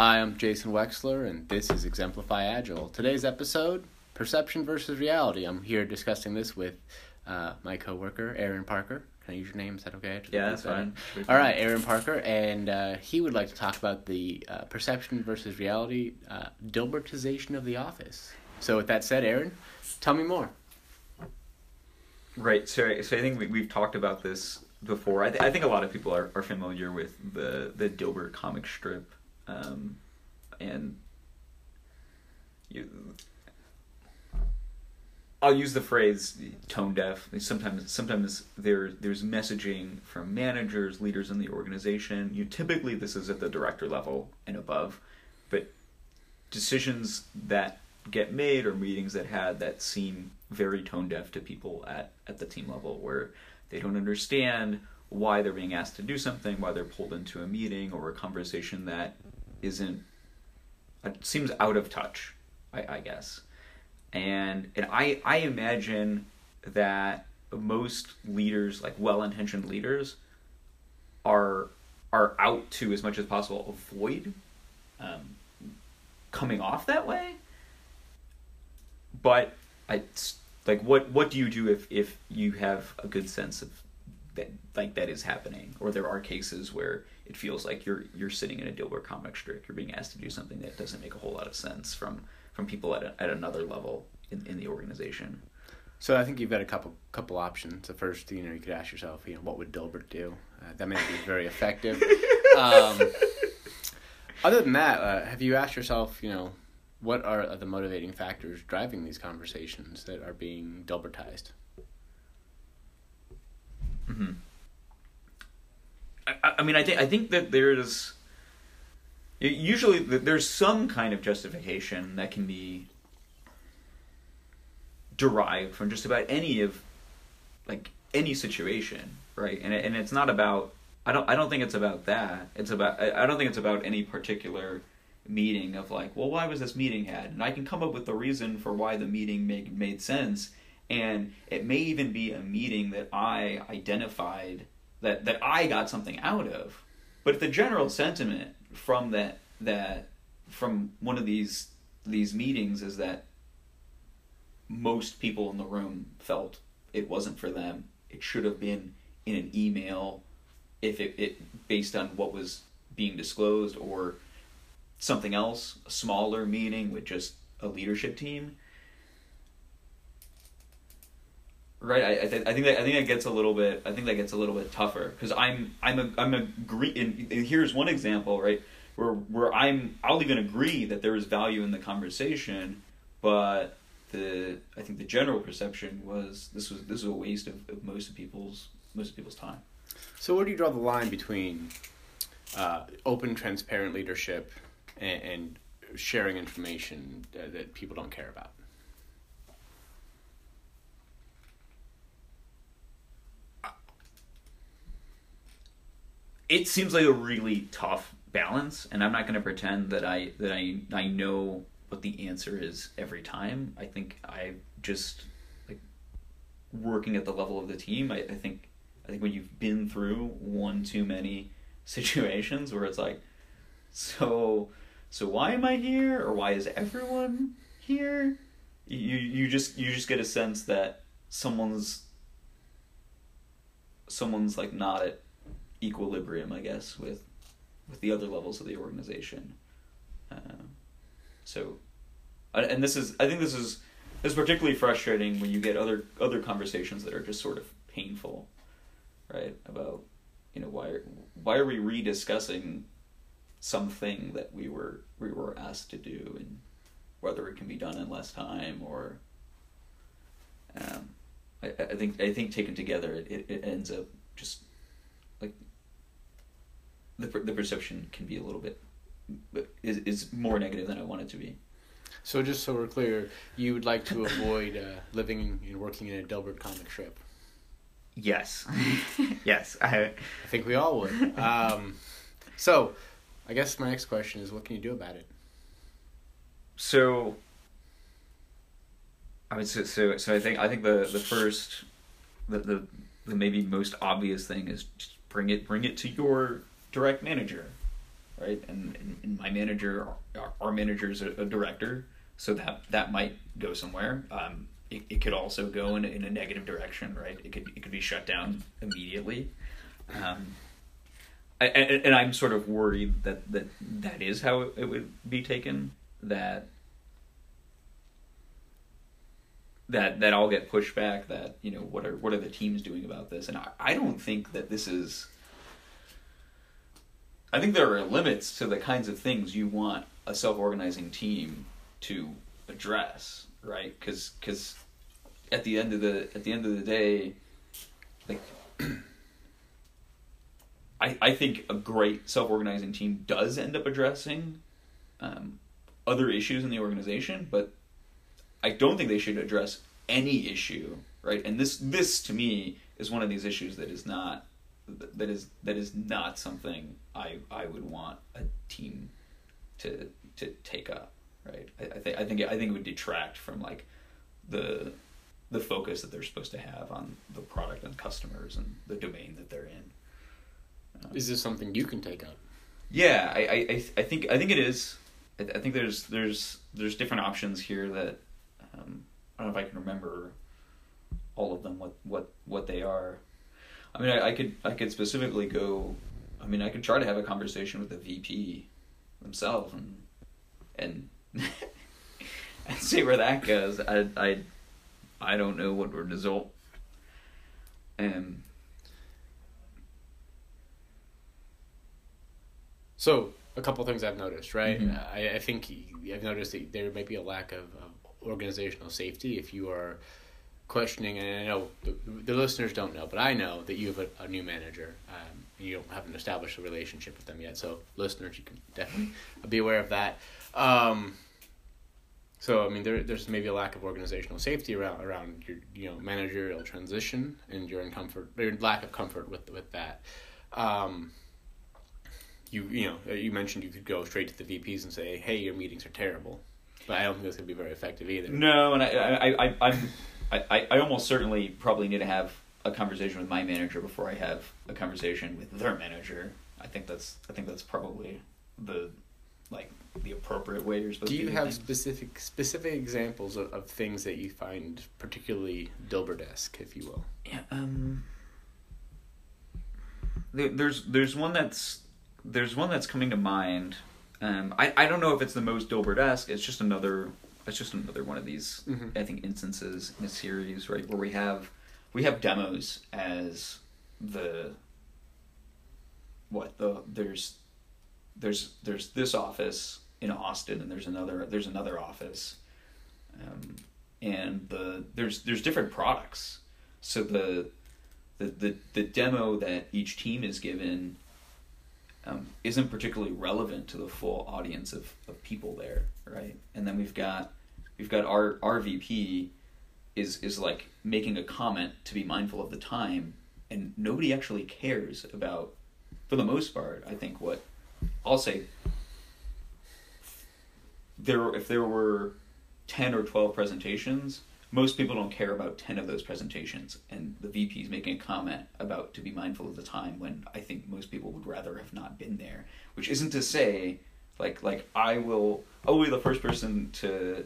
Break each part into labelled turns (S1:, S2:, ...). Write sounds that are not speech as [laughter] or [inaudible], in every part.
S1: Hi, I'm Jason Wexler, and this is Exemplify Agile. Today's episode Perception versus Reality. I'm here discussing this with uh, my coworker, Aaron Parker. Can I use your name? Is that okay?
S2: Yeah, that's fine.
S1: All right, Aaron Parker, and uh, he would like to talk about the uh, perception versus reality, uh, Dilbertization of the office. So, with that said, Aaron, tell me more.
S2: Right. So, so I think we, we've talked about this before. I, th- I think a lot of people are, are familiar with the the Dilbert comic strip, um, and you. I'll use the phrase tone deaf. Sometimes, sometimes there there's messaging from managers, leaders in the organization. You typically this is at the director level and above, but decisions that get made or meetings that had that seem very tone deaf to people at at the team level, where they don't understand why they're being asked to do something, why they're pulled into a meeting or a conversation that isn't uh, seems out of touch. I, I guess and and I I imagine that most leaders, like well-intentioned leaders, are are out to as much as possible avoid um, coming off that way. But I like what what do you do if if you have a good sense of that like that is happening, or there are cases where it feels like you're you're sitting in a Dilbert comic strip, you're being asked to do something that doesn't make a whole lot of sense from from people at, a, at another level in, in the organization.
S1: So I think you've got a couple couple options. The first, you know, you could ask yourself, you know, what would Dilbert do? Uh, that may be very effective. [laughs] Um, other than that, uh, have you asked yourself, you know, what are the motivating factors driving these conversations that are being Dilbertized?
S2: Hmm. I, I mean, I think I think that there's usually there's some kind of justification that can be derived from just about any of like any situation, right? And and it's not about I don't I don't think it's about that. It's about I don't think it's about any particular meeting of like, well, why was this meeting had? And I can come up with the reason for why the meeting made made sense, and it may even be a meeting that I identified that that I got something out of. But if the general sentiment from that that from one of these these meetings is that most people in the room felt it wasn't for them. It should have been in an email if it, it based on what was being disclosed or something else, a smaller meeting with just a leadership team. Right, I, I, th- I think that I think that gets a little bit. I think that gets a little bit tougher because I'm I'm a I'm agree. And, and here's one example, right? where where I'm I'll even agree that there is value in the conversation, but the I think the general perception was this was this was a waste of, of most of people's most of people's time.
S1: So where do you draw the line between uh, open, transparent leadership and, and sharing information that, that people don't care about?
S2: It seems like a really tough balance and i'm not going to pretend that i that i i know what the answer is every time. I think i just like working at the level of the team i, I think i think when you've been through one too many [laughs] situations where it's like so so why am i here? Or why is everyone here? You you just you just get a sense that someone's someone's like not at equilibrium i guess with with the other levels of the organization. Uh, so, and this is I think this is this is particularly frustrating when you get other other conversations that are just sort of painful, right? About you know why are, why are we rediscussing something that we were we were asked to do and whether it can be done in less time or um, I, I think I think taken together it, it ends up just the the perception can be a little bit is is more negative than I want it to be.
S1: So just so we're clear, you would like to avoid uh, living and working in a Dilbert comic strip.
S2: Yes, [laughs] yes, I. I
S1: think we all would. Um, so, I guess my next question is, what can you do about it?
S2: So, I mean, so so, so I think I think the the first, the the, the maybe most obvious thing is just bring it bring it to your direct manager, right? And, and, my manager, our, our manager is a, a, director, so that that might go somewhere. Um, it, it could also go in, in a negative direction, right? It could it could be shut down immediately. Um, and, and I'm sort of worried that that that is how it would be taken. That that that all get pushed back. That you know what are what are the teams doing about this? And I, I don't think that this is. I think there are limits to the kinds of things you want a self-organizing team to address, right? Because because at the end of the at the end of the day, like [clears throat] I, I think a great self organizing team does end up addressing um, other issues in the organization, but I don't think they should address any issue, right? And this this to me is one of these issues that is not that is that is not something I I would want a team to to take up, right? I, I think I think I think it would detract from like the the focus that they're supposed to have on the product and customers and the domain that they're in.
S1: Is this something you can take up?
S2: Yeah, I, I, I think I think it is. I, I think there's there's there's different options here that um, I don't know if I can remember all of them what what what they are. I mean, I, I could I could specifically go. I mean, I could try to have a conversation with the VP themselves and and [laughs] and see where that goes. I I I don't know what would result. Um,
S1: So a couple things I've noticed, right?
S2: Mhm.
S1: I, I think I've noticed that there may be a lack of, of organizational safety if you are questioning. And I know the, the listeners don't know, but I know that you have a, a new manager. Um, you don't haven't established a relationship with them yet. So listeners, you can definitely be aware of that. Um, so I mean, there, there's maybe a lack of organizational safety around around your you know managerial transition and your comfort, your lack of comfort with with that. Um, you you know uh, you mentioned you could go straight to the VPs and say, "Hey, your meetings are terrible," but I don't think that's gonna be very effective either.
S2: No, and I I I I'm, I I almost certainly probably need to have a conversation with my manager before I have a conversation with their manager. I think that's I think that's probably the like the appropriate way you're supposed
S1: Do you have
S2: things.
S1: specific specific examples of, of things that you find particularly Dilbert-esque, if you will?
S2: Yeah. Um. There, there's there's one that's there's one that's coming to mind. Um, I, I don't know if it's the most Dilbert-esque. It's just another. It's just another one of these.
S1: Mhm.
S2: I think instances in a series, right, where we have we have demos as the what the there's there's there's this office in Austin and there's another there's another office, um, and the there's there's different products. So the the the, the demo that each team is given um, isn't particularly relevant to the full audience of, of people there, right? And then we've got we've got our our VP is is like making a comment to be mindful of the time, and nobody actually cares about, for the most part. I think what I'll say there if there were ten or twelve presentations, most people don't care about 10 of those presentations and the vp is making a comment about to be mindful of the time when i think most people would rather have not been there which isn't to say like like i will i will be the first person to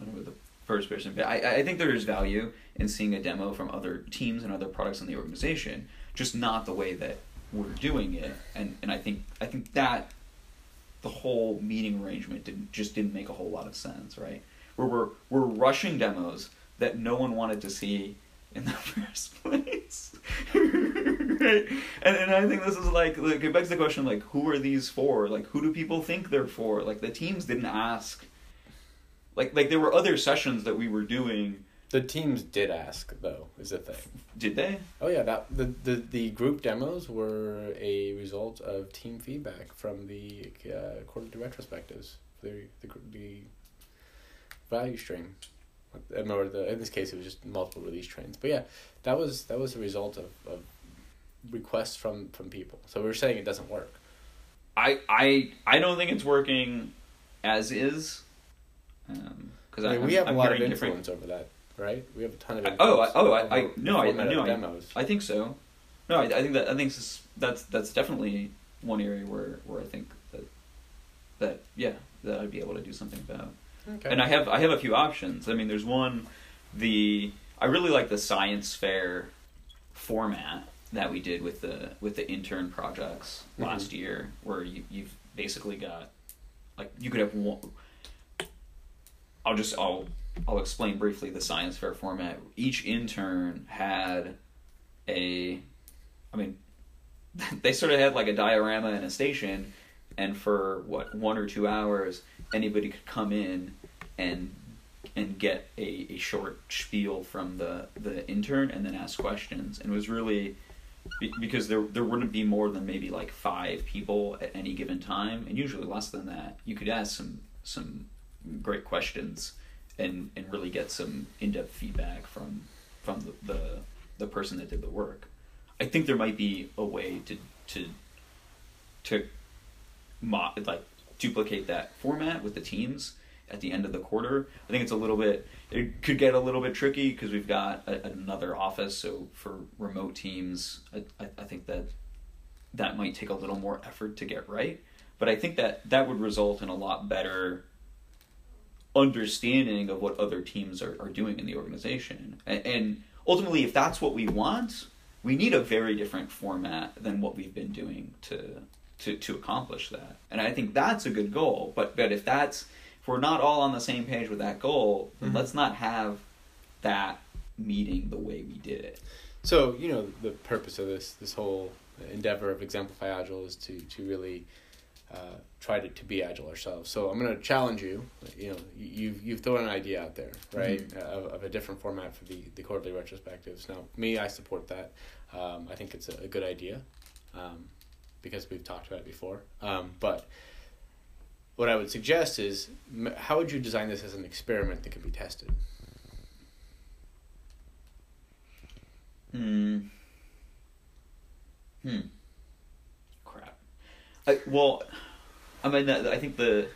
S2: i don't know the first person but i i think there is value in seeing a demo from other teams and other products in the organization just not the way that we're doing it. And and i think i think that the whole meeting arrangement didn't just didn't make a whole lot of sense right? Where we're we're rushing demos that no one wanted to see in the [laughs] first place. right? [laughs] And and I think this is like like it begs the question like who are these for? Like who do people think they're for? Like the teams didn't ask. Like like there were other sessions that we were doing.
S1: The teams did ask, though, is the thing.
S2: Did they?
S1: Oh yeah, that the, the, the group demos were a result of team feedback from the uh, according to retrospectives, the the the value stream. Or the in this case, it was just multiple release trains. But yeah, that was that was a result of, of requests from from people. So we were saying it doesn't work.
S2: I I I don't think it's working as is. Um, because
S1: I mean, we have a lot of influence over that, right? We have a ton of
S2: I- oh, I- oh, I- I- no,
S1: the
S2: I- no, I-
S1: demos.
S2: I think so. No, I, I think that I think s- that's that's definitely one area where where I think that that yeah that I'd be able to do something about.
S1: Okay.
S2: And I have I have a few options. I mean, there's one the I really like the science fair format that we did with the with the intern projects
S1: Mhm.
S2: last year, where you you've basically got like you could have one. I'll just I'll I'll explain briefly the science fair format. Each intern had a, I mean, [laughs] they sort of had like a diorama and a station, and for what one or two hours, anybody could come in and and get a, a short spiel from the the intern and then ask questions. And it was really because there there wouldn't be more than maybe like five people at any given time, and usually less than that. You could ask some some great questions and and really get some in depth feedback from from the, the the person that did the work. I think there might be a way to to to mo- like duplicate that format with the teams at the end of the quarter. I think it's a little bit it could get a little bit tricky because we've got a, another office. So for remote teams, I, I, think that that might take a little more effort to get right. But I think that that would result in a lot better understanding of what other teams are, are doing in the organization. And, and ultimately, if that's what we want, we need a very different format than what we've been doing to to, to accomplish that. And I think that's a good goal. But but if that's if we're not all on the same page with that goal, then
S1: Mhm.
S2: let's not have that meeting the way we did it.
S1: So you know the purpose of this this whole endeavor of exemplify agile is to to really uh, try to, to be agile ourselves. So I'm going to challenge you. You know, you- you've you've thrown an idea out there, right, of, of a different format for the the quarterly retrospectives. Now, me, I support that. Um, I think it's a, a good idea um, because we've talked about it before. Um, but what I would suggest is, how would you design this as an experiment that could be tested?
S2: Hmm. Hmm. Crap. I, well, I mean, I think the.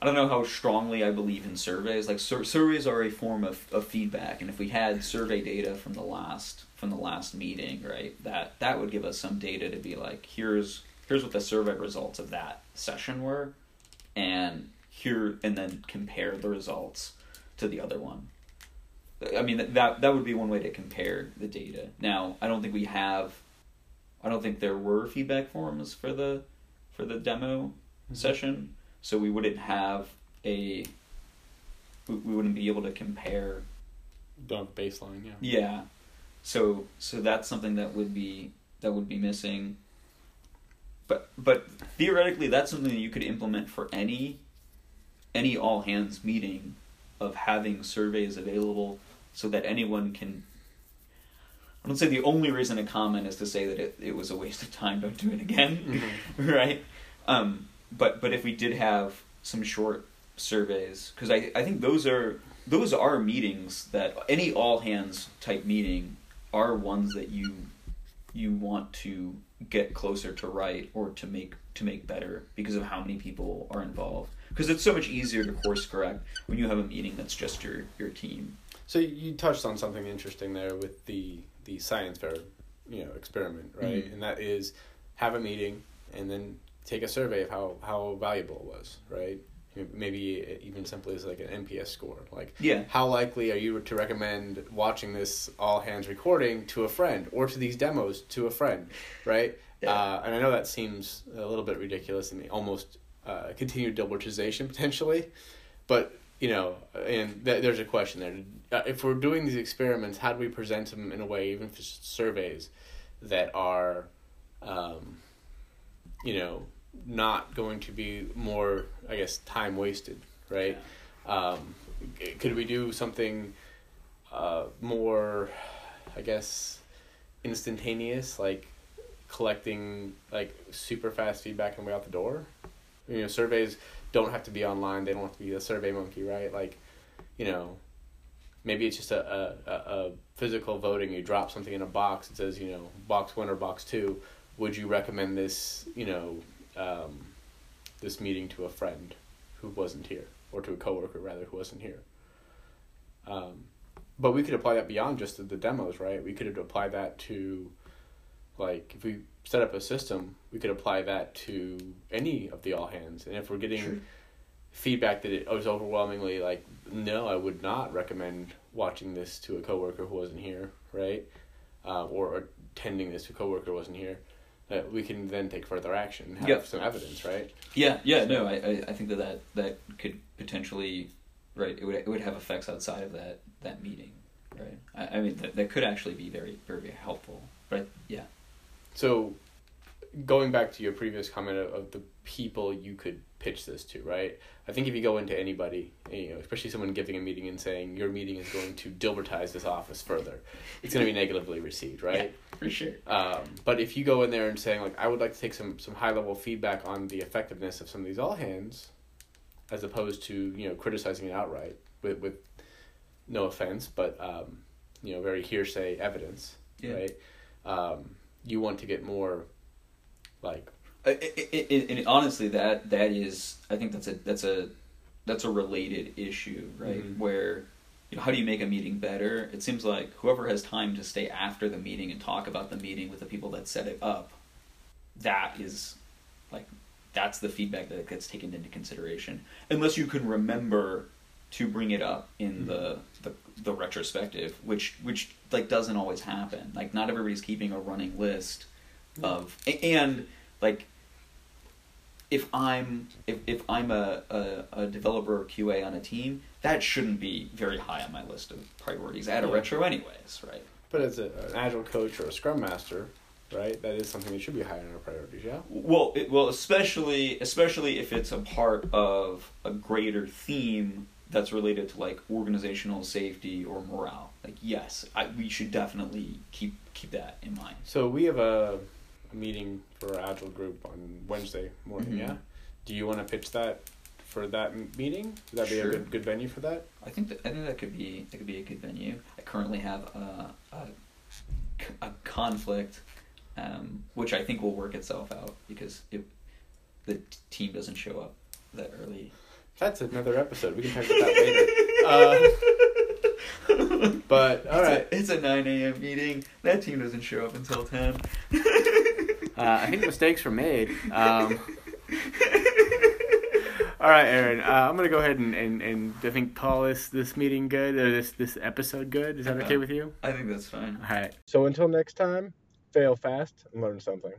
S2: I don't know how strongly I believe in surveys. Like sur- surveys are a form of, of feedback, and if we had survey data from the last from the last meeting, right, that that would give us some data to be like, here's here's what the survey results of that session were, and here and then compare the results to the other one. I mean that that that would be one way to compare the data. Now, I don't think we have I don't think there were feedback forms for the for the demo mm-hmm. session, so we wouldn't have a we, we wouldn't be able to compare.
S1: Have baseline, yeah.
S2: Yeah. So so that's something that would be that would be missing. But but theoretically that's something that you could implement for any any all hands meeting of having surveys available so that anyone can I don't say the only reason to comment is to say that it, it was a waste of time, don't do it again. [laughs] right? Um, but but if we did have some short surveys, because I, I think those are those are meetings that any all hands type meeting are ones that you you want to get closer to right or to make to make better because of how many people are involved. Because it's so much easier to course correct when you have a meeting that's just your your team.
S1: So you touched on something interesting there with the the science fair, you know, experiment, right?
S2: Mhm.
S1: And that is have a meeting and then take a survey of how how valuable it was, right? Maybe even simply as like an NPS score, like
S2: Yeah.
S1: how likely are you to recommend watching this all hands recording to a friend or to these demos to a friend, right?
S2: Yeah.
S1: Uh, and I know that seems a little bit ridiculous and almost uh, continued Dilbertization potentially, but you know, and th- there's a question there. Uh, if we're doing these experiments, how do we present them in a way, even if it's surveys, that are, um, you know, not going to be more, I guess, time wasted, right? Um, could we do something uh, more, I guess, instantaneous, like collecting like super fast feedback on the way out the door? You know, surveys don't have to be online. They don't have to be a SurveyMonkey, right? Like, you know, maybe it's just a, a, a, a physical voting. You drop something in a box. It says, you know, box one or box two. Would you recommend this, you know, um, this meeting to a friend who wasn't here, or to a coworker rather who wasn't here? Um, but we could apply that beyond just the, the demos, right? We could apply that to, like, if we set up a system, we could apply that to any of the all hands. And if we're getting
S2: Sure.
S1: feedback that it was overwhelmingly like, no, I would not recommend watching this to a coworker who wasn't here, right? Uh, or attending this to a coworker who wasn't here. That we can then take further action, have
S2: Yep.
S1: some evidence, right?
S2: Yeah, yeah, no, I, I, I think that, that that could potentially, right, it would it would have effects outside of that that meeting, right? I, I mean that, that could actually be very very helpful, but yeah,
S1: So, going back to your previous comment of, of the people you could pitch this to, right? I think if you go into anybody, you know, especially someone giving a meeting and saying your meeting is going to Dilbertize this office further, it's going to be negatively received, right?
S2: for sure.
S1: Um, but if you go in there and saying like, I would like to take some some high level feedback on the effectiveness of some of these all hands, as opposed to you know criticizing it outright with with no offense, but um, you know very hearsay evidence,
S2: Yeah.
S1: right? Um, you want to get more like
S2: I- I- I- I- and honestly, that that is, I think that's a that's a that's a related issue, right?
S1: Mhm.
S2: Where, you know, how do you make a meeting better? It seems like whoever has time to stay after the meeting and talk about the meeting with the people that set it up, that is, like, that's the feedback that gets taken into consideration. Unless you can remember to bring it up in the, the the retrospective, which which like doesn't always happen. Like, not everybody's keeping a running list of and like if I'm if, if I'm a, a, a developer or QA on a team, that shouldn't be very high on my list of priorities at a
S1: Yeah.
S2: retro anyways, right?
S1: But as a, an agile coach or a scrum master, right, that is something that should be high on our priorities, yeah?
S2: Well, it, well, especially especially if it's a part of a greater theme that's related to like organizational safety or morale. Like, yes, I, we should definitely keep keep that in mind.
S1: So we have a meeting for our agile group on Wednesday morning,
S2: Mhm.
S1: yeah? Do you want to pitch that for that meeting? Would that be
S2: Sure.
S1: a good, good venue for that?
S2: I think that I think that could be that could be a good venue. I currently have a a, a conflict, um, which I think will work itself out because if the team doesn't show up that early.
S1: That's another episode. We can talk about that later. Uh, [laughs] but, all
S2: It's a- it's a nine a.m. meeting. That team doesn't show up until ten. [laughs]
S1: Uh, I think mistakes were made. Um, [laughs] all right, Aaron. Uh, I'm gonna go ahead and, and, and I think call this this meeting good or this this episode good. Is that okay with you?
S2: I think that's fine.
S1: All right. So until next time, fail fast and learn something.